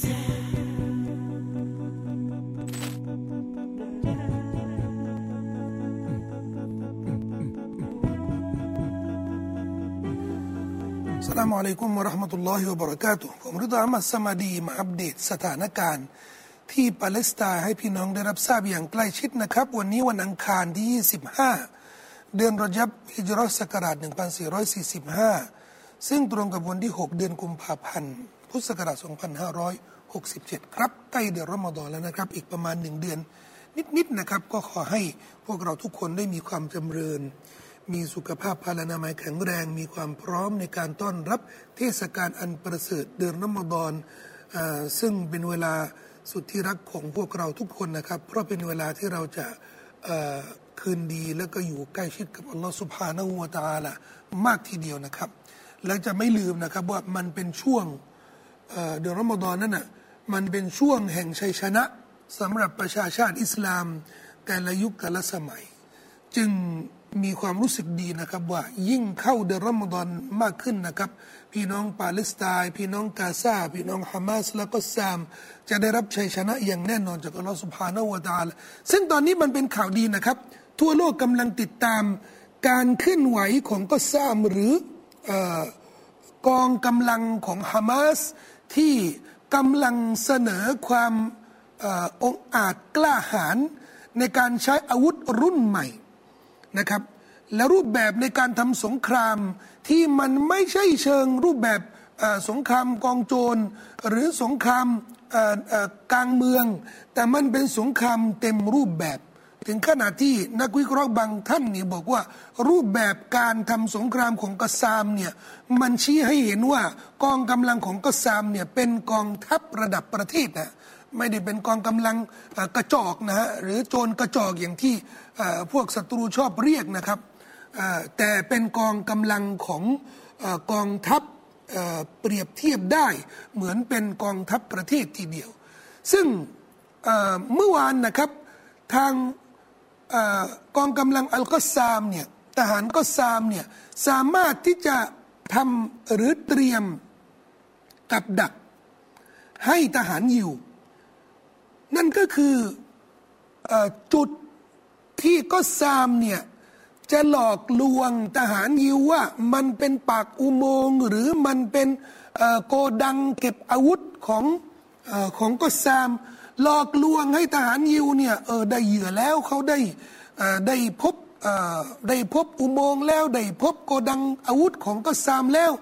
สลามอะลัยกุมวะราะห์มะตุลลอฮิวะบะเราะกาตุฮ์ผมริดาอัมมัดสมาดีมาอัปเดตสถานการณ์ ที่ปาเลสไตน์ให้พี่น้องได้รับทราบอย่างใกล้ชิดนะครับ วันนี้วันอังคารที่ 25 เดือนรอจับฮิจรัสศักราช 1445 ซึ่งตรงกับวันที่ 6 เดือนกุมภาพันธ์ พุทธศักราช 2567 ครับใกล้เดือนรอมฎอนแล้วนะครับ อีกประมาณหนึ่งเดือน นิดๆนะครับ ก็ขอให้พวกเราทุกคนได้มีความจำเริญ มีสุขภาพพลานามัยแข็งแรง มีความพร้อมในการต้อนรับเทศกาลอันประเสริฐเดือนรอมฎอนอซึ่งเป็นเวลาสุดที่รักของพวกเราทุกคนนะครับ เพราะเป็นเวลาที่เราจะคืนดีแล้วก็อยู่ใกล้ชิดกับอัลลอฮฺสุบฮานาหูวตาละมากทีเดียวนะครับ และจะไม่ลืมนะครับว่ามันเป็นช่วง เดือนรอมฎอนนั่นน่ะมันเป็นช่วงแห่งชัยชนะสำหรับประชาชาติอิสลาม แต่ละยุคแต่ละสมัย จึงมีความรู้สึกดีนะครับว่ายิ่งเข้าเดือนรอมฎอนมากขึ้นนะครับ พี่น้องปาเลสไตน์พี่น้องกาซาพี่น้องฮามาสแล้วก็ซาม จะได้รับชัยชนะอย่างแน่นอนจากอัลลอฮฺสุบฮานาวะตาลซึ่งตอนนี้มันเป็นข่าวดีนะครับ ทั่วโลกกำลังติดตามการเคลื่อนไหวของกอซามหรือเอ่อกองกำลังของฮามาส ที่กำลังเสนอความอองอาจกล้าหาญในการใช้อาวุธรุ่นใหม่นะครับ และรูปแบบในการทำสงครามที่มันไม่ใช่เชิงรูปแบบสงครามกองโจร หรือสงครามกลางเมือง แต่มันเป็นสงครามเต็มรูปแบบ ถึงขนาดที่นักวิเคราะห์บางท่านเนี่ยบอกว่ารูปแบบการทำสงครามของกษามเนี่ยมันชี้ให้เห็นว่ากองกำลังของกษามเนี่ยเป็นกองทัพระดับประเทศนะไม่ได้เป็นกองกำลังกระจอกนะฮะหรือโจรกระจอกอย่างที่พวกศัตรูชอบเรียกนะครับแต่เป็นกองกำลังของกองทัพเปรียบเทียบได้เหมือนเป็นกองทัพประเทศทีเดียว ซึ่งเมื่อวานนะครับทาง กองกำลังอัลกอซามเนี่ยทหารก็ซามเนี่ยสามารถที่จะทำหรือเตรียมกับดักให้ทหารอยู่นั่นก็คืออจุดที่ก็ซามเนี่ยจะหลอกลวงทหารยิวว่ามันเป็นปากอุโมงค์หรือมันเป็นโกดังเก็บอาวุธของอของก็ซาม หลอกลวงให้ทหารยิวเนี่ยเออได้เหยื่อแล้วเขาได้ได้พบได้พบอุโมงค์แล้ว ได้พบโกดังอาวุธของก็ซามแล้ว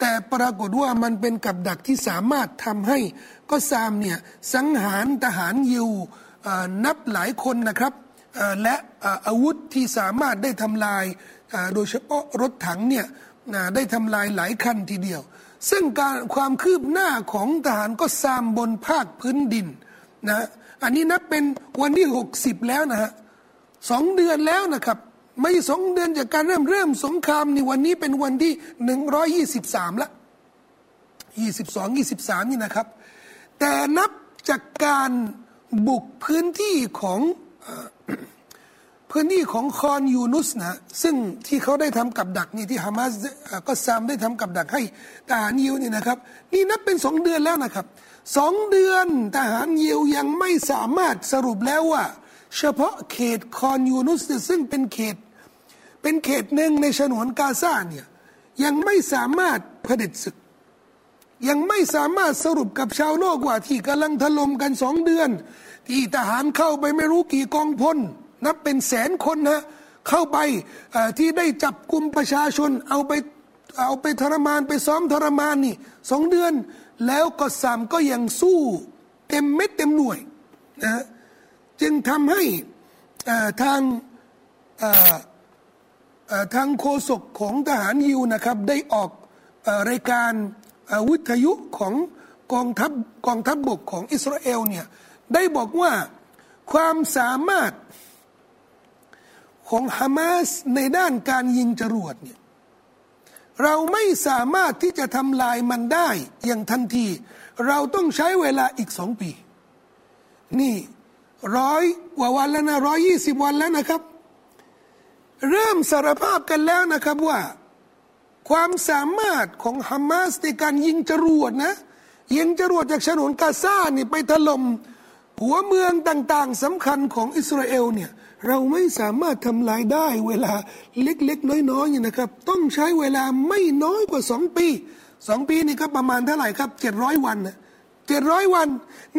แต่ปรากฏว่ามันเป็นกับดักที่สามารถทำให้ก็ซามเนี่ยสังหารทหารยิวนับหลายคนนะครับและอาวุธที่สามารถได้ทำลายโดยเฉพาะรถถังเนี่ยได้ทำลายหลายคันทีเดียว ซึ่งการความคืบหน้าของทหารก็ซามบนภาคพื้นดิน นะอันนี้นับเป็นวันที่หกสิบแล้วนะฮะสองเดือนแล้วนะครับ ไม่สองเดือนจากการเริ่มเริ่มสงครามในวันนี้เป็นวันที่หนึ่งร้อยี่สิบสามละยี่สิบสองยี่สิบสามนี่นะครับ แต่นับจากการบุกพื้นที่ของอพื้นที่ของคอนยูนุสนะซึ่งที่เขาได้ทำกับดักนี่ที่ฮามาสก็ซามได้ทำกับดักให้ทหารยิวนี่นะครับ นี่นับเป็นสองเดือนแล้วนะครับ สองเดือนทหารยิวยังไม่สามารถสรุปแล้วว่า เฉพาะเขตคอนยูนุสซึ่งเป็นเขต เป็นเขตหนึ่งในฉนวนกาซาเนี่ยยังไม่สามารถเผด็จศึก ยังไม่สามารถสรุปกับชาวโลกว่าที่กำลังถล่มกันสองเดือน ที่ทหารเข้าไปไม่รู้กี่กองพล นับเป็นแสนคนนะเข้าไปที่ได้จับกลุ่มประชาชนเอาไปเอาไปทรมานไปซ้อมทรมานนี่สองเดือน แล้วก็สามก็ยังสู้เต็มเม็ดเต็มหน่วยนะจึงทำให้ทางทางโฆษกของทหารยิวนะครับ ได้ออกอรายการวิทยุของกองทัพกองทัพบบกของอิสราเอลเนี่ยได้บอกว่าความสามารถของฮามาสในด้านการยิงจรวดเนี่ย เราไม่สามารถที่จะทำลายมันได้อย่างทันที เราต้องใช้เวลาอีกสองปี นี่ร้อยกว่าวันแล้วนะร้อยยี่สิบวันแล้วนะครับ เริ่มสารภาพกันแล้วนะครับว่า ความสามารถของฮามาสในการยิงจรวดนะ ยิงจรวดจากฉนวนกาซานี่ไปถล่มหัวเมืองต่างๆสำคัญของอิสราเอลเนี่ย เราไม่สามารถทำลายได้เวลาเล็กๆ น้อยๆนะครับ ต้องใช้เวลาไม่น้อยกว่าสองปีสองปีนี่ก็ประมาณเท่าไหร่ครับเจ็ดร้อยวันนะเจ็ดร้อยวัน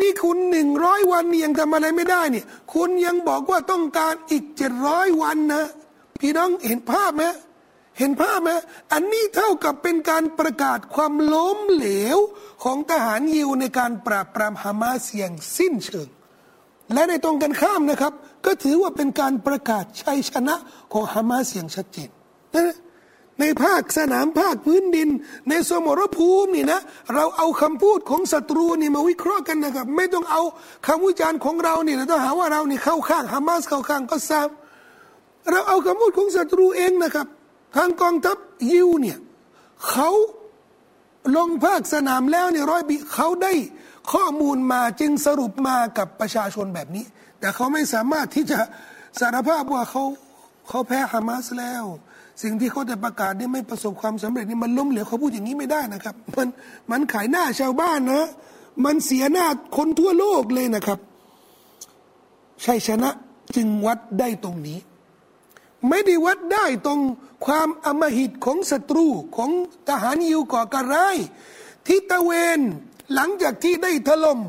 นี่คุณหนึ่งร้อยวันยังทำอะไรไม่ได้เนี่ยคุณยังบอกว่าต้องการอีกเจ็ดร้อยวันนะ พี่น้องเห็นภาพไหมเห็นภาพไหมอันนี้เท่ากับเป็นการประกาศความล้มเหลวของทหารยิวในการปราบปรามฮามาสอย่างสิ้นเชิง และในตรงกันข้ามนะครับ ก็ถือว่าเป็นการประกาศชัยชนะของฮามาสอย่างชัดเจนนะในภาคสนามภาคพื้นดิน ในสมรภูมินี่นะเราเอาคำพูดของศัตรูนี่มาวิเคราะห์กันนะครับ ไม่ต้องเอาคำวิจารณ์ของเราเนี่ยต้องหาว่าเรานี่เข้าข้างฮามาสเข้าข้างก็ซ้ำเราเอาคำพูดของศัตรูเองนะครับ ทางกองทัพยิวเนี่ยเขาลงภาคสนามแล้วเนี่ยร้อยปีเขาได้ข้อมูลมาจึงสรุปมากับประชาชนแบบนี้ แต่เขาไม่สามารถที่จะสารภาพว่าเขาเขาแพ้ฮามาสแล้ว สิ่งที่เขาได้ประกาศนี่ไม่ประสบความสำเร็จนี่มันล้มเหลวเขาพูดอย่างนี้ไม่ได้นะครับ มันมันขายหน้าชาวบ้านนะ มันเสียหน้าคนทั่วโลกเลยนะครับชัยชนะจึงวัดได้ตรงนี้ ไม่ได้วัดได้ตรงความอมหิตของศัตรูของทหารยิวก่อการร้ายที่ตะเวนหลังจากที่ได้ถล่ม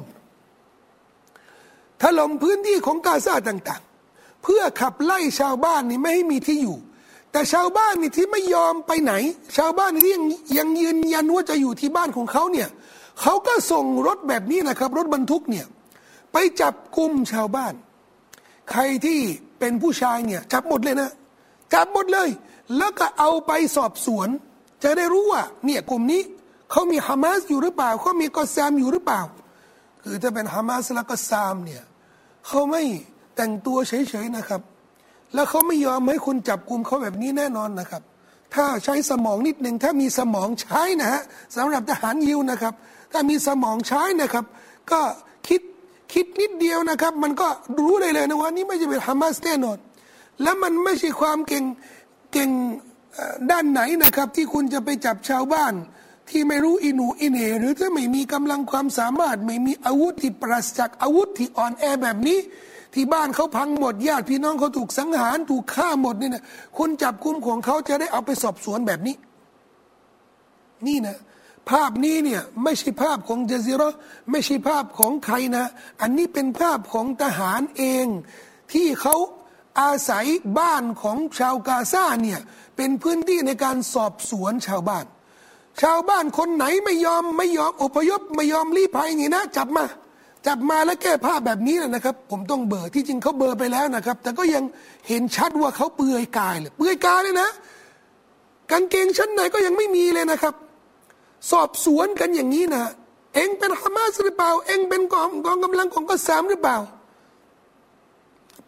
ถล่มพื้นที่ของกาซาต่างๆ เพื่อขับไล่ชาวบ้านนี่ไม่ให้มีที่อยู่ แต่ชาวบ้านนี่ที่ไม่ยอมไปไหน ชาวบ้านที่ยังยังยืนยันว่าจะอยู่ที่บ้านของเขาเนี่ยเขาก็ส่งรถแบบนี้นะครับ รถบรรทุกเนี่ยไปจับกลุ่มชาวบ้าน ใครที่เป็นผู้ชายเนี่ยจับหมดเลยนะจับหมดเลย แล้วก็เอาไปสอบสวน จะได้รู้ว่าเนี่ยกลุ่มนี้เขามีฮามาสอยู่หรือเปล่าเขามีกอซมอยู่หรือเปล่า คือถ้าเป็นฮามาสแล้วก็ซามเนี่ยเขาไม่แต่งตัวเฉยๆนะครับ แล้วเขาไม่ยอมให้คุณจับกลุ่มเขาแบบนี้แน่นอนนะครับ ถ้าใช้สมองนิดหนึ่งถ้ามีสมองใช้นะฮะสำหรับทหารยิวนะครับ ถ้ามีสมองใช้นะครับ ก็คิดคิดนิดเดียวนะครับ มันก็รู้ได้เลยนะว่านี่ไม่ใช่เป็นฮามาสแน่นอน แล้วมันไม่ใช่ความเก่งเก่งด้านไหนนะครับ ที่คุณจะไปจับชาวบ้าน ที่ไม่รู้อินูอินเหหรือถ้าไม่มีกำลังความสามารถ ไม่มีอาวุธที่ปราศจากอาวุธที่อ่อนแอแบบนี้ ที่บ้านเขาพังหมดญาติพี่น้องเขาถูกสังหารถูกฆ่าหมดนี่นะคุณจับกุมของเขาจะได้เอาไปสอบสวนแบบนี้ นี่นะภาพนี้เนี่ยไม่ใช่ภาพของเจซิรอไม่ใช่ภาพของใครนะ อันนี้เป็นภาพของทหารเอง ที่เขาอาศัยบ้านของชาวกาซาเนี่ยเป็นพื้นที่ในการสอบสวนชาวบ้าน ชาวบ้านคนไหนไม่ยอมไม่ยอมอพยพไม่ยอมรีภัยนี่นะ จับมา จับมาแล้วแก้ผ้าแบบนี้นะครับ ผมต้องเบอร์ที่จริงเขาเบอร์ไปแล้วนะครับ แต่ก็ยังเห็นชัดว่าเขาเปลือยกายเลยเปลือยกายเลยนะกางเกงชั้นไหนก็ยังไม่มีเลยนะครับ สอบสวนกันอย่างนี้นะเองเป็นฮามาสหรือเปล่า เองเป็นกองกองกำลังของกสามหรือเปล่า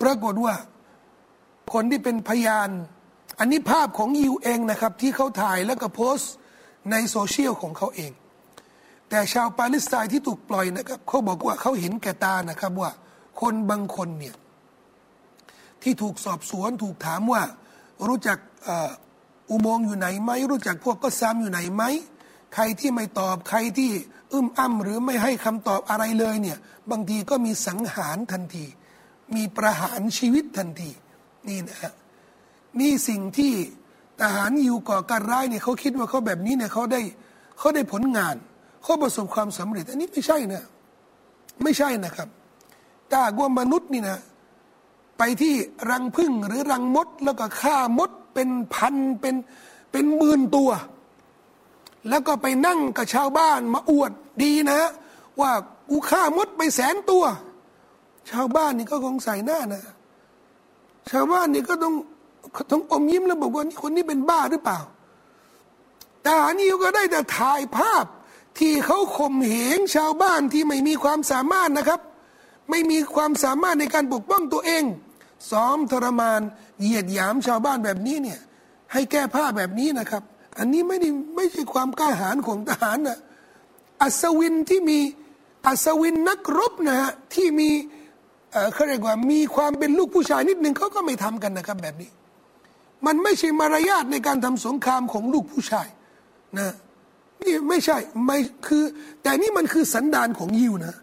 ปรากฏว่า คนที่เป็นพยาน อันนี้ภาพของยิวเองนะครับ ที่เขาถ่ายแล้วก็โพสต์ ในโซเชียลของเขาเอง แต่ชาวปาเลสไตน์ที่ถูกปล่อยนะครับเขาบอกว่าเขาเห็นแก่ตานะครับว่าคนบางคนเนี่ยที่ถูกสอบสวนถูกถามว่ารู้จักอุโมงค์อยู่ไหนไหมรู้จักพวกก็ซ้ำอยู่ไหนไหมใครที่ไม่ตอบใครที่อึ้มอ้ำหรือไม่ให้คำตอบอะไรเลยเนี่ยบางทีก็มีสังหารทันที มีประหารชีวิตทันทีนี่นะนี่สิ่งที่ ทหารอยู่ก่อการร้ายเนี่ยเขาคิดว่าเขาแบบนี้เนี่ยเขาได้เขาได้ผลงานเขาประสบความสำเร็จ อันนี้ไม่ใช่นะไม่ใช่นะครับถ้าว่ามนุษย์นี่นะไปที่รังพึ่งหรือรังมด แล้วก็ฆ่ามดเป็นพันเป็นเป็นหมื่นตัว แล้วก็ไปนั่งกับชาวบ้านมาอวดดีนะ ว่ากูฆ่ามดไปแสนตัว ชาวบ้านนี่ก็คงใส่หน้านะ ชาวบ้านนี่ก็ต้อง ต้องอมยิ้มแล้วบอกว่านี่คนนี้เป็นบ้าหรือเปล่าทหารนี่ก็ได้แต่ถ่ายภาพที่เขาข่มเหงชาวบ้านที่ไม่มีความสามารถนะครับ ไม่มีความสามารถในการปกป้องตัวเอง ซ้อมทรมาน เหยียดหยามชาวบ้านแบบนี้เนี่ยให้แก้ผ้าแบบนี้นะครับ อันนี้ไม่ได้ไม่ใช่ความกล้าหาญของทหารนะอัศวินที่มีอัศวินนักรบนะฮะที่มีเขาเรียกว่ามีความเป็นลูกผู้ชายนิดนึงเขาก็ไม่ทำกันนะครับแบบนี้ มันไม่ใช่มารยาทในการทำสงครามของลูกผู้ชายนะนี่ไม่ใช่ไม่คือ แต่นี่มันคือสันดานของยิวนะ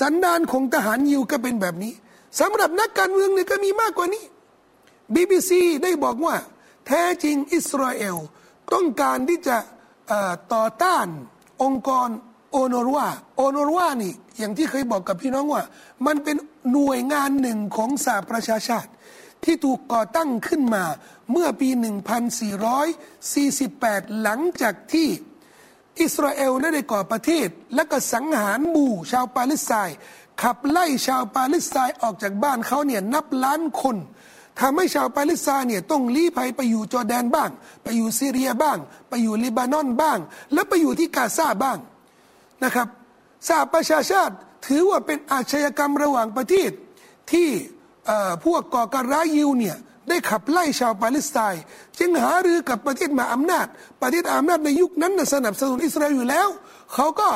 สันดานของทหารยิวก็เป็นแบบนี้สำหรับนักการเมืองเนี่ยก็มีมากกว่านี้ BBC ได้บอกว่า แท้จริงอิสราเอลต้องการที่จะต่อต้านองค์กรโอนอรวาโอนอรวานี่อย่างที่เคยบอกกับพี่น้องว่า มันเป็นหน่วยงานหนึ่งของสหประชาชาติ ที่ถูกก่อตั้งขึ้นมาเมื่อปี 1448 หลังจากที่อิสราเอลได้ก่อประเทศ และก็สังหารหมู่ชาวปาเลสไตน์ขับไล่ชาวปาเลสไตน์ออกจากบ้านเขาเนี่ยนับล้านคนทำให้ชาวปาเลสไตน์เนี่ยต้องลี้ภัยไปอยู่จอร์แดนบ้าง ไปอยู่ซีเรียบ้าง ไปอยู่เลบานอนบ้าง และไปอยู่ที่กาซาบ้างนะครับสหประชาชาติถือว่าเป็นอาชญากรรมระหว่างประเทศที่ พวกก่อการร้ายยิวเนี่ยได้ขับไล่ชาวปาเลสไตน์จึงหารือกับประเทศมหาอำนาจ ประเทศอำนาจในยุคนั้นสนับสนุนอิสราเอลอยู่แล้ว เขาก็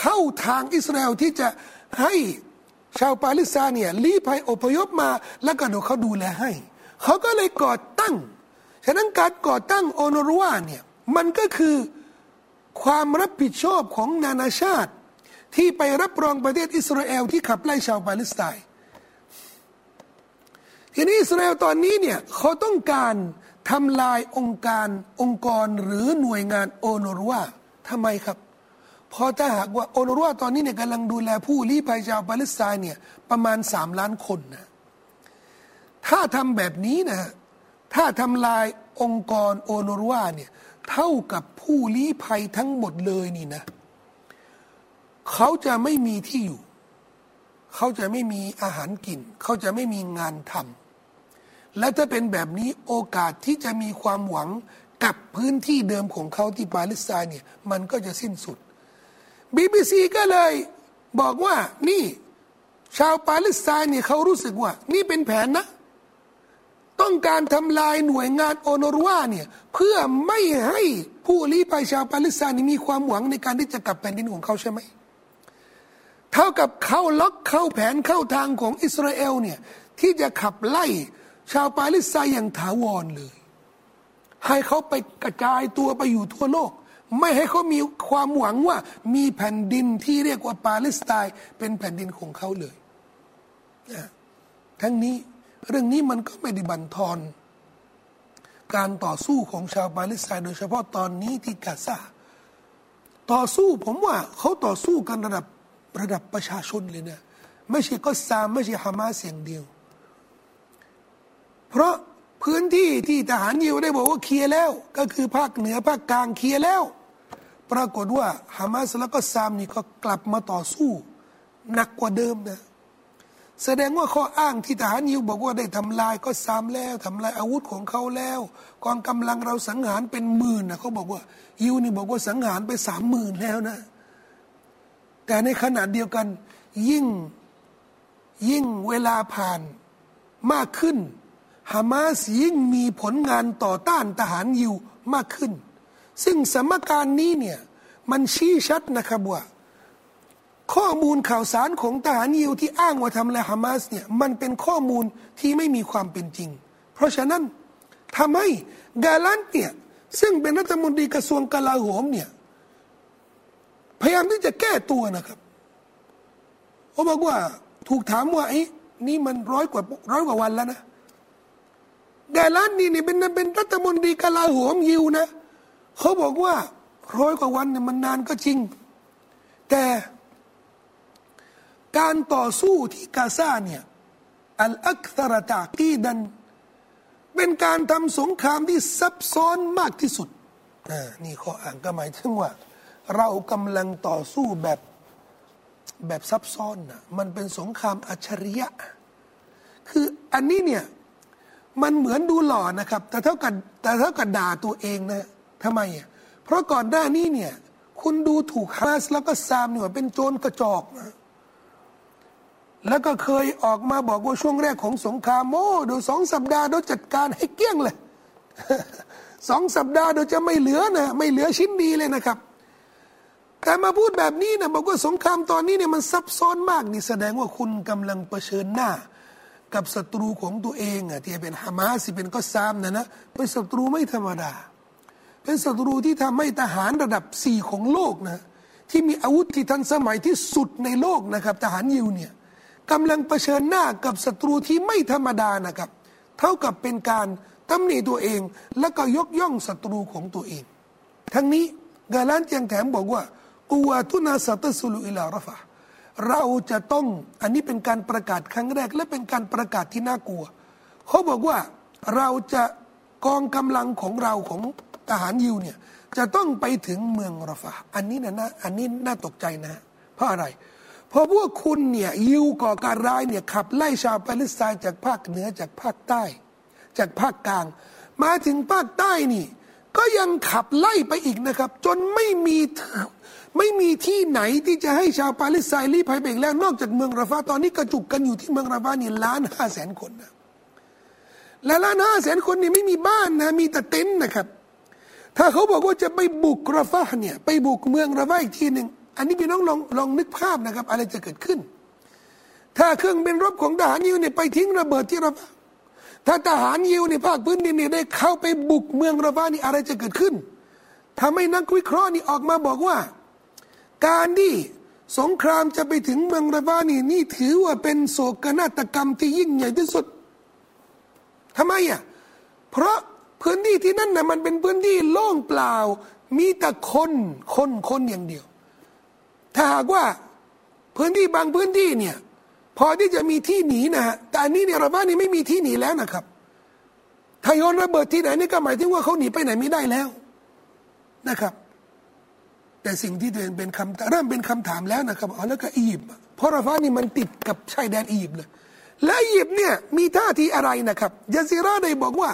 เข้าทางอิสราเอลที่จะให้ชาวปาเลสไตน์เนี่ยลี้ภัยอพยพมาแล้วก็ดูเขาดูแลให้ เขาก็เลยก่อตั้ง ฉะนั้นการก่อตั้งโอนรัวเนี่ยมันก็คือความรับผิดชอบของนานาชาติ ที่ไปรับรองประเทศอิสราเอลที่ขับไล่ชาวปาเลสไตน์ ทีนี้อิสราเอลตอนนี้เนี่ยเขาต้องการทำลายองค์การองค์กรหรือหน่วยงานโอนรัวทำไมครับพราะถ้าหากว่าโอโนรัวตอนนี้เนี่ยกำลังดูแลผู้ลี้ภัยชาวปาเลสไตน์เนี่ยประมาณสามล้านคนนะถ้าทำแบบนี้นะถ้าทำลายองค์กรโอโนรัวเนี่ยเท่ากับผู้ลี้ภัยทั้งหมดเลยนี่นะเขาจะไม่มีที่อยู่ เขาจะไม่มีอาหารกิน เขาจะไม่มีงานทำ และถ้าเป็นแบบนี้โอกาสที่จะมีความหวังกับพื้นที่เดิมของเขาที่ปาเลสไตน์เนี่ยมันก็จะสิ้นสุดบีบีซีก็เลยบอกว่านี่ชาวปาเลสไตน์เนี่ยเขารู้สึกว่า นี่เป็นแผนนะ ต้องการทำลายหน่วยงานโอนรวาเนี่ยเพื่อไม่ให้ผู้ลี้ภัยชาวปาเลสไตน์มีความหวังในการที่จะกลับแผ่นดินของเขาใช่ไหมเท่ากับเข้าล็อกเข้าแผนเข้าทางของอิสราเอลเนี่ยที่จะขับไล่ ชาวปาเลสไตน์อย่างถาวรเลย ให้เขาไปกระจายตัวไปอยู่ทั่วโลก ไม่ให้เขามีความหวังว่ามีแผ่นดินที่เรียกว่าปาเลสไตน์เป็นแผ่นดินของเขาเลยทั้งนี้เรื่องนี้มันก็ไม่ได้บันทอนการต่อสู้ของชาวปาเลสไตน์โดยเฉพาะตอนนี้ที่กาซาต่อสู้ผมว่าเขาต่อสู้กันระดับระดับประชาชนเลยนะ ไม่ใช่ก็ซามไม่ใช่ฮามาสอย่างเดียว เพราะพื้นที่ที่ทหารยิวได้บอกว่าเคลียร์แล้ว ก็คือภาคเหนือภาคกลางเคลียร์แล้ว ปรากฏว่าฮามาสแล้วก็ซามนี่ก็กลับมาต่อสู้หนักกว่าเดิมนะแสดงว่าข้ออ้างที่ทหารยิวบอกว่าได้ทำลายก็ซามแล้วทำลายอาวุธของเขาแล้วกองกำลังเราสังหารเป็นหมื่นนะเขาบอกว่ายิวนี่บอกว่าสังหารไปสามหมื่นแล้วนะ แต่ในขณะเดียวกันยิ่งยิ่งเวลาผ่านมากขึ้น ฮามาสยิ่งมีผลงานต่อต้านทหารยิวมากขึ้น ซึ่งสมการนี้เนี่ยมันชี้ชัดนะครับว่า ข้อมูลข่าวสารของทหารยิวที่อ้างว่าทำลายฮามาสเนี่ยมันเป็นข้อมูลที่ไม่มีความเป็นจริง เพราะฉะนั้นทำให้กาลันเนี่ยซึ่งเป็นรัฐมนตรีกระทรวงกลาโหมเนี่ยพยายามที่จะแก้ตัวนะครับเขาบอกว่าถูกถามว่าไอ้นี่มันร้อยกว่าร้อยกว่าวันแล้วนะ กาลันนี่นี่เป็นเป็นรัฐมนตรีกลาโหมยิวนะเขาบอกว่าร้อยกว่าวันเนี่ยมันนานก็จริง แต่การต่อสู้ที่กาซาเนี่ยอัลอักษรตากีดัน เป็นการทำสงครามที่ซับซ้อนมากที่สุดนี่ข้ออ่านก็หมายถึงว่า เรากำลังต่อสู้แบบแบบซับซ้อนนะมันเป็นสงครามอัจฉริยะ คืออันนี้เนี่ย มันเหมือนดูหล่อนะครับ แต่เท่ากับแต่เท่ากับด่าตัวเองนะทำไมอะเพราะก่อนหน้านี้เนี่ย คุณดูถูกฮาสแล้วก็ซามเนี่ยเป็นโจรกระจอกนะแล้วก็เคยออกมาบอกว่าช่วงแรกของสงครามโอ้ดูสองสัปดาห์เราจัดการให้เกี้ยงเลยสองสัปดาห์เราจะไม่เหลือนะไม่เหลือชิ้นดีเลยนะครับ แต่มาพูดแบบนี้นะบอกว่าสงครามตอนนี้เนี่ยมันซับซ้อนมากนี่แสดงว่าคุณกำลังเผชิญหน้า กับศัตรูของตัวเองอะที่เป็นฮามาสที่เป็นก็ซามนะนะเป็นศัตรูไม่ธรรมดา เป็นศัตรูที่ทำให้ทหารระดับสี่ของโลกนะที่มีอาวุธที่ทันสมัยที่สุดในโลกนะครับ ทหารยิวเนี่ยกำลังเผชิญหน้ากับศัตรูที่ไม่ธรรมดานะครับ เท่ากับเป็นการตำหนิตัวเอง และก็ยกย่องศัตรูของตัวเอง ทั้งนี้กาลันยังแถมบอกว่ากูวาตุนาสัตสุลุอิลารฟะ เราจะต้องอันนี้เป็นการประกาศครั้งแรก และเป็นการประกาศที่น่ากลัว เขาบอกว่าเราจะกองกำลังของเราของทหารยิวเนี่ยจะต้องไปถึงเมืองรฟะอันนี้นะนะอันนี้น่าตกใจนะ เพราะอะไร เพราะพวกคุณเนี่ยยิวก่อการร้ายเนี่ยขับไล่ชาวปาเลสไตน์จากภาคเหนือจากภาคใต้ จากภาคกลาง มาถึงภาคใต้นี่ ก็ยังขับไล่ไปอีกนะครับ จนไม่มี ไม่มีที่ไหนที่จะให้ชาวปาเลสไตน์รีภัยไปอีกแล้ว นอกจากเมืองราฟาตอนนี้กระจุกกันอยู่ที่เมืองราฟานี่ล้านห้าแสนคนนะและล้านห้าแสนคนนี่ไม่มีบ้านนะมีแต่เต็นท์นะครับ ถ้าเขาบอกว่าจะไปบุกราฟาเนี่ยไปบุกเมืองราฟาอีกทีหนึ่งอันนี้พี่น้องลองลองนึกภาพนะครับ อะไรจะเกิดขึ้น ถ้าเครื่องบินรบของทหารยิวเนี่ยไปทิ้งระเบิดที่ราฟาถ้าทหารยิวในภาคพื้นดินเนี่ยได้เข้าไปบุกเมืองราฟานี่อะไรจะเกิดขึ้นทำให้นักวิเคราะห์นี่ออกมาบอกว่า การที่สงครามจะไปถึงเมืองราบานี่นี่ถือว่าเป็นโศกนาฏกรรมที่ยิ่งใหญ่ที่สุดทำไมอะเพราะพื้นที่ที่นั่นน่ะมันเป็นพื้นที่โล่งเปล่า มีแต่คนคนคนอย่างเดียว ถ้าหากว่าพื้นที่บางพื้นที่เนี่ยพอที่จะมีที่หนีนะฮะแต่อันนี้เนี่ยราบานี่ไม่มีที่หนีแล้วนะครับถ้าโยนระเบิดที่ไหนนี่ก็หมายถึงว่าเขาหนีไปไหนไม่ได้แล้วนะครับ แต่สิ่งที่ตัวเองเป็นคำเริ่มเป็นคำถามแล้วนะครับอ๋อแล้วก็อียิปต์เพราะราฟานี่มันติดกับชายแดนอียิปต์เลยและอียิปต์เนี่ยมีท่าทีอะไรนะครับยาซิราได้บอกว่า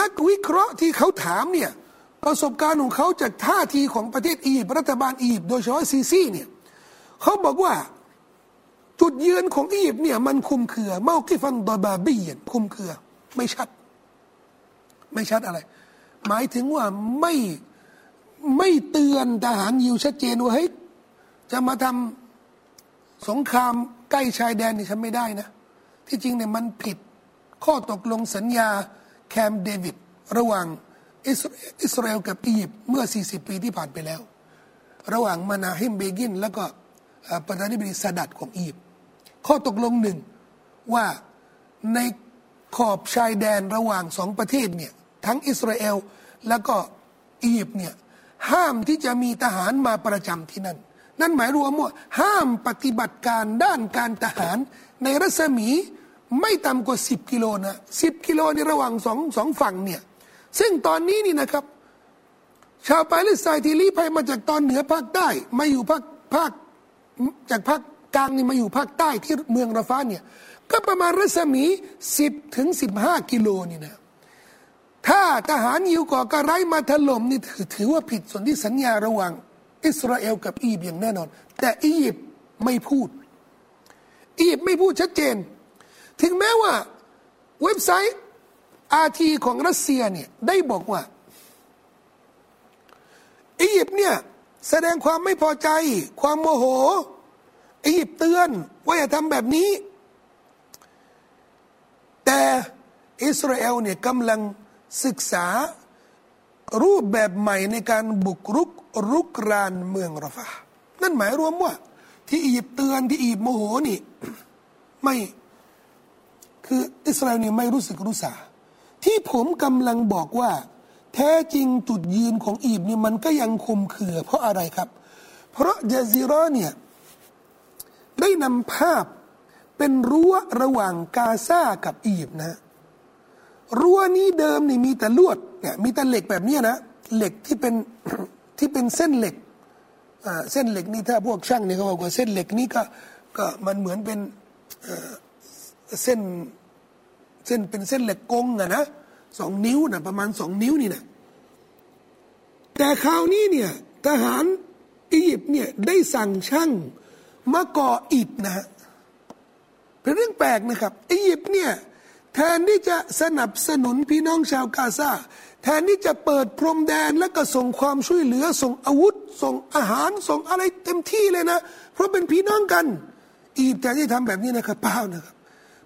นักวิเคราะห์ที่เขาถามเนี่ยประสบการณ์ของเขาจากท่าทีของประเทศอียิปต์รัฐบาลอียิปต์โดยเฉพาะซีซีเนี่ยเขาบอกว่าจุดยืนของอียิปต์เนี่ยมันคุมเคือเมาคิฟันดอบาบีนคุมเคือ ไม่ชัด ไม่ชัดอะไร หมายถึงว่าไม่ ได้เตือนทหารยิวชัดเจนว่าเฮ้ยจะมาทำสงครามใกล้ชายแดนนี่ฉันไม่ได้นะ ที่จริงเนี่ยมันผิดข้อตกลงสัญญาแคมเดวิดระหว่างอิสราเอลกับอียิปต์เมื่อ 40 ปีที่ผ่านไปแล้ว ระหว่างเมนาเฮมเบกิน แล้วก็ประธานาธิบดีซาดัดของอียิปต์ข้อตกลงหนึ่งว่าในขอบชายแดนระหว่างสองประเทศเนี่ยทั้งอิสราเอลแล้วก็อียิปต์เนี่ย ห้ามที่จะมีทหารมาประจำที่นั่น นั่นหมายรวมว่าห้ามปฏิบัติการด้านการทหาร ในรัศมีไม่ต่ำกว่า 10 กิโลนะสิกิโลในระหว่างสองสองฝั่งเนี่ยซึ่งตอนนี้นี่นะครับ ชาวปาเลสไตน์ที่ลี้ภัยมาจากตอนเหนือภาคใต้มาอยู่ภาคภาคจากภาคกลางนี่มาอยู่ภาคใต้ที่เมืองราฟาเนี่ยก็ประมาณรัศมี 10 ถึง 15 กิโลนี่นะ ถ้าทหารยิวก่อการร้ายมาถล่มนี่ถือว่าผิดส่วนที่สัญญาระหว่างอิสราเอลกับอียิปต์อย่างแน่นอน แต่อียิปต์ไม่พูด อียิปต์ไม่พูดชัดเจน ถึงแม้ว่าเว็บไซต์อาทีของรัสเซียเนี่ยได้บอกว่า อียิปต์เนี่ยแสดงความไม่พอใจ ความโมโห อียิปต์เตือนว่าอย่าทำแบบนี้ แต่อิสราเอลเนี่ยกำลัง ศึกษารูปแบบใหม่ในการบุกรุกรุกรานเมืองรฟานั่นหมายรวมว่า ที่อียิปต์เตือนที่อียิปต์โมโหนี่ ไม่คืออิสราเอลนี่ไม่รู้สึกรู้สาที่ผมกำลังบอกว่า แท้จริงจุดยืนของอียิปต์นี่มันก็ยังคุมเคือ เพราะอะไรครับ เพราะเจซีรอเนี่ยได้นำภาพเป็นรั้วระหว่างกาซากับอียิปต์นะ รั้วนี้เดิมนี่มีแต่ลวดเนี่ยมีแต่เหล็กแบบนี้นะเหล็กที่เป็นที่เป็นเส้นเหล็กเส้นเหล็กนี่ถ้าพวกช่างเนี่ยเขาบอกว่าเส้นเหล็กนี้ก็ก็มันเหมือนเป็นเส้นเส้นเป็นเส้นเหล็กกงอะนะสองนิ้วนะประมาณสองนิ้วนี่นะแต่คราวนี้เนี่ยทหารอียิปต์เนี่ยได้สั่งช่างมาก่ออิฐนะฮะเป็นเรื่องแปลกนะครับอียิปต์เนี่ย แทนที่จะสนับสนุนพี่น้องชาวกาซาแทนที่จะเปิดพรมแดนแล้วก็ส่งความช่วยเหลือ ส่งอาวุธ ส่งอาหาร ส่งอะไรเต็มที่เลยนะ เพราะเป็นพี่น้องกัน อียิปต์จะที่ทำแบบนี้นะครับเปล่านะครับ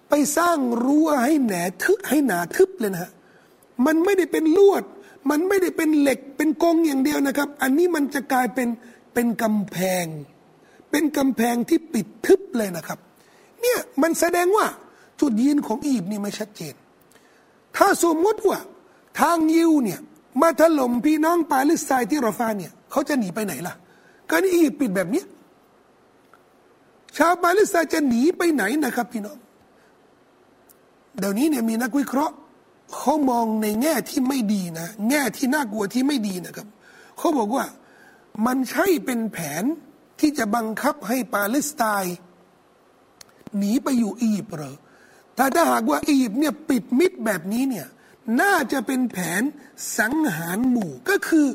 ไปสร้างรั้วให้แหนทึบให้หนาทึบเลยนะฮะมันไม่ได้เป็นลวด มันไม่ได้เป็นเหล็กเป็นกงอย่างเดียวนะครับ อันนี้มันจะกลายเป็นเป็นกำแพง เป็นกำแพงที่ปิดทึบเลยนะครับ เนี่ยมันแสดงว่า จุดยืนของอียิปต์นี่ไม่ชัดเจน ถ้าสมมติว่าทางยิวเนี่ยมาถล่มพี่น้องปาเลสไตน์ที่รอฟาเนี่ยเขาจะหนีไปไหนล่ะการอียิปต์ปิดแบบนี้ชาวปาเลสไตน์จะหนีไปไหนนะครับพี่น้องเดี๋ยวนี้เนี่ยมีนักวิเคราะห์เขามองในแง่ที่ไม่ดีนะ แง่ที่น่ากลัวที่ไม่ดีนะครับเขาบอกว่ามันใช่เป็นแผนที่จะบังคับให้ปาเลสไตน์หนีไปอยู่อียิปต์หรอ ถ้าถ้าหากว่าอียิปต์เนี่ยปิดมิดแบบนี้เนี่ยน่าจะเป็นแผนสังหารหมู่ก็คือ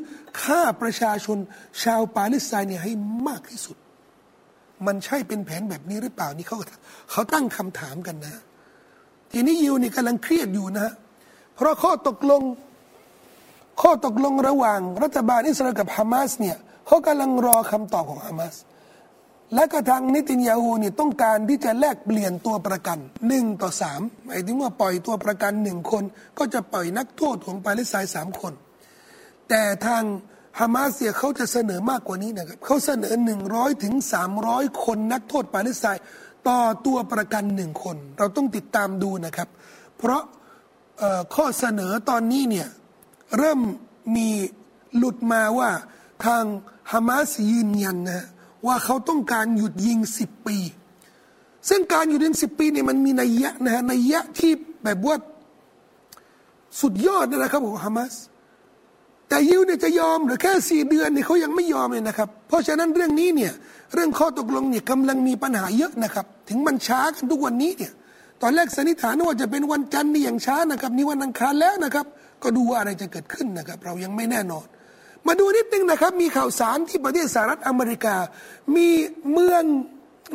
ฆ่าประชาชนชาวปาเลสไตน์เนี่ยให้มากที่สุด มันใช่เป็นแผนแบบนี้หรือเปล่านี่เขาเขาตั้งคำถามกันนะ ทีนี้ยิวนี่กำลังเครียดอยู่นะ เพราะข้อตกลง ข้อตกลงระหว่างรัฐบาลอิสราเอลกับฮามาสเนี่ยเขากำลังรอคำตอบของฮามาส และก็ทางนิตินยาฮูนี่ต้องการที่จะแลกเปลี่ยนตัวประกันหนึ่งต่อสามหมายถึงว่าปล่อยตัวประกันหนึ่งคน ก็จะปล่อยนักโทษของปาเลสไตน์สามคน แต่ทางฮามาสเนี่ยเขาจะเสนอมากกว่านี้นะครับเขาเสนอหนึ่งร้อยถึงสามร้อยคนนักโทษปาเลสไตน์ต่อตัวประกันหนึ่งคน เราต้องติดตามดูนะครับ เพราะข้อเสนอตอนนี้เนี่ยเริ่มมีหลุดมาว่าทางฮามาสยืนยันนะ ว่าเขาต้องการหยุดยิงสิบปี ซึ่งการหยุดยิงสิบปีเนี่ยมันมีนัยยะนะฮะนัยยะที่แบบว่าสุดยอดนะครับของฮามาสแต่ยิวเนี่ยจะยอมหรือแค่สี่เดือนเนี่ยเขายังไม่ยอมเลยนะครับ เพราะฉะนั้นเรื่องนี้เนี่ยเรื่องข้อตกลงเนี่ยกำลังมีปัญหาเยอะนะครับ ถึงมันช้ากันทุกวันนี้เนี่ยตอนแรกสันนิษฐานว่าจะเป็นวันจันทร์นี่อย่างช้านะครับนี่วันอังคารแล้วนะครับ ก็ดูว่าอะไรจะเกิดขึ้นนะครับ เรายังไม่แน่นอน มาดูนิดนึงนะครับ มีข่าวสารที่ประเทศสหรัฐอเมริกา มีเมือง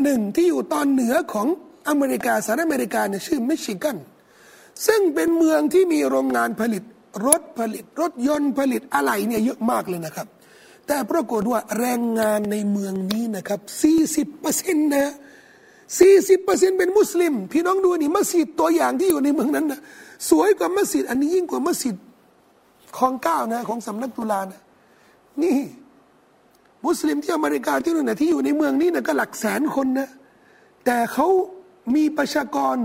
หนึ่งที่อยู่ตอนเหนือของอเมริกาสหรัฐอเมริกาเนี่ยชื่อมิชิแกนซึ่งเป็นเมืองที่มีโรงงานผลิตรถผลิต รถยนต์ผลิตอะไหล่เนี่ยเยอะมากเลยนะครับ แต่ปรากฏว่าแรงงานในเมืองนี้นะครับ 40เปอร์เซ็นะ 40เปอร์เซ็นต์เป็นมุสลิม พี่น้องดูนี่มัสยิดตัวอย่างที่อยู่ในเมืองนั้นนะสวยกว่ามัสยิดอันนี้ยิ่งกว่ามัสยิดของเก้านะของสำนักตุลานะ นี่ มุสลิมที่อเมริกาที่นู่นนะที่อยู่ในเมืองนี้นะก็หลักแสนคนนะ แต่เขามีประชากร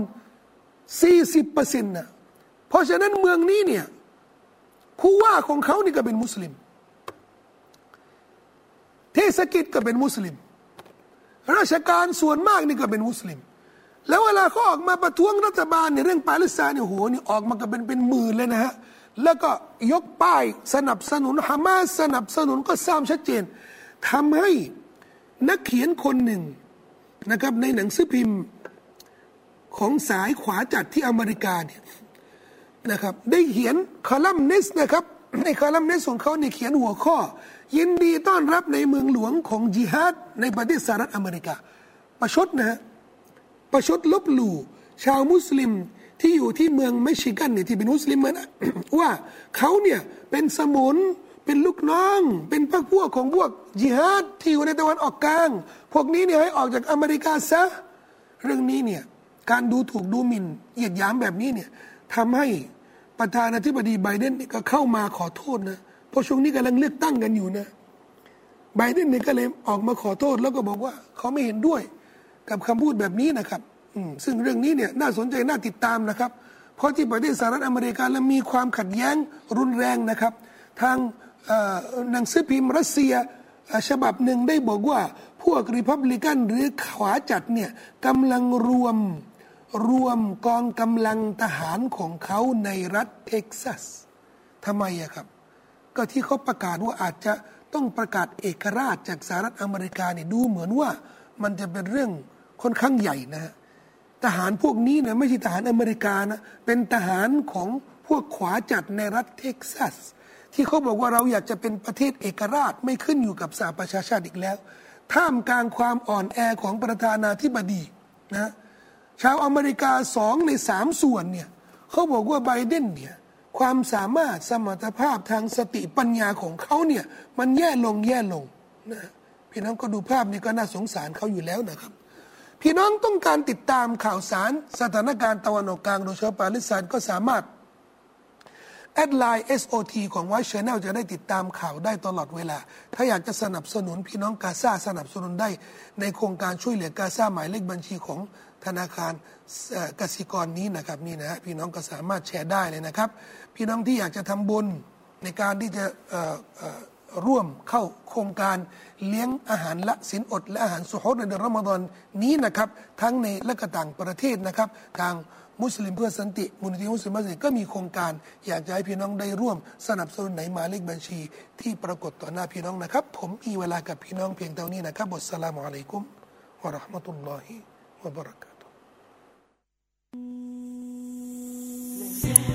สี่สิบเปอร์เซ็นต์นะเพราะฉะนั้นเมืองนี้เนี่ยผู้ว่าของเขานี่ก็เป็นมุสลิม เทศกิจก็เป็นมุสลิม ราชการส่วนมากนี่ก็เป็นมุสลิม แล้วเวลาเขาออกมาประท้วงรัฐบาลในเรื่องปาเลสไตน์เนี่ยโหนี่ออกมาก็เป็นเป็นหมื่นเลยนะฮะ แล้วก็ยกป้ายสนับสนุนฮามาสสนับสนุนก็ซ้ำชัดเจนทำให้นักเขียนคนหนึ่งนะครับในหนังสือพิมพ์ของสายขวาจัดที่อเมริกาเนี่ยนะครับได้เขียนคอลัมนิสนะครับในคอลัมนิสของเขาเนี่ยเขียนหัวข้อ ยินดีต้อนรับในเมืองหลวงของจิฮาดในประเทศสหรัฐอเมริกา ประชดนะฮะประชดลบหลู่ชาวมุสลิม ที่อยู่ที่เมืองมิชิกันเนี่ยที่เป็นมุสลิมนะว่าเขาเนี่ยเป็นสมุนเป็นลูกน้อง เป็นพวกพวกของพวกจิฮาดที่อยู่ในตะวันออกกลาง พวกนี้เนี่ยให้ออกจากอเมริกาซะเรื่องนี้เนี่ยการดูถูกดูหมิ่นเหยียดหยามแบบนี้เนี่ยทำให้ประธานาธิบดีไบเดนก็เข้ามาขอโทษนะเพราะช่วงนี้กำลังเลือกตั้งกันอยู่นะไบเดนเนี่ยก็เลยออกมาขอโทษแล้วก็บอกว่าเขาไม่เห็นด้วย กับคำพูดแบบนี้นะครับ ซึ่งเรื่องนี้เนี่ยน่าสนใจน่าติดตามนะครับ เพราะที่ประเทศสหรัฐอเมริกาแล้วมีความขัดแย้งรุนแรงนะครับ ทางหนังสือพิมพ์รัสเซียฉบับหนึ่งได้บอกว่าพวกริพับลิกันหรือขวาจัดเนี่ยกำลังรวมรวมกองกำลังทหารของเขาในรัฐเท็กซัสทำไมอะครับ ก็ที่เขาประกาศว่าอาจจะต้องประกาศเอกราชจากสหรัฐอเมริกาเนี่ยดูเหมือนว่ามันจะเป็นเรื่องค่อนข้างใหญ่นะ ทหารพวกนี้นะไม่ใช่ทหารอเมริกานะเป็นทหารของพวกขวาจัดในรัฐเท็กซัส ที่เขาบอกว่าเราอยากจะเป็นประเทศเอกราชไม่ขึ้นอยู่กับสหประชาชาติอีกแล้ว ท่ามกลางความอ่อนแอของประธานาธิบดีนะชาวอเมริกาสองในสามส่วนเนี่ยเขาบอกว่าไบเดนเนี่ยความสามารถสมรรถภาพทางสติปัญญาของเขาเนี่ยมันแย่ลงแย่ลงนะพี่น้องก็ดูภาพนี้ก็น่าสงสารเขาอยู่แล้วนะครับ พี่น้องต้องการติดตามข่าวสารสถานการณ์ตะวันออกกลางโดยเฉพาะปาเลสไตน์ก็สามารถแอดไลน์ SOT ของไวชแนลจะได้ติดตามข่าวได้ตลอดเวลา ถ้าอยากจะสนับสนุนพี่น้องกาซาสนับสนุนได้ ในโครงการช่วยเหลือกาซาหมายเลขบัญชีของธนาคารกสิกรนี้นะครับนี่นะพี่น้องก็สามารถแชร์ได้เลยนะครับ พี่น้องที่อยากจะทำบุญในการที่จะ ร่วมเข้าโครงการเลี้ยงอาหารละสินอด และอาหารสุฮดในเดือนรอมฎอนนี้นะครับ ทั้งในและก็ต่างประเทศนะครับ ทางมุสลิมเพื่อสันติมูลนิธิมุสลิมเพื่สันติก็มีโครงการ อยากจะให้พี่น้องได้ร่วม สนับสนุนไหนมาเลขบัญชี ที่ปรากฏต่อหน้าพี่น้องนะครับ ผมมีเวลากับพี่น้องเพียงเท่านี้นะครับบทสลามอะลัยกุมวะราะห์มะตุลลอฮิวะบะเราะกาตุฮ์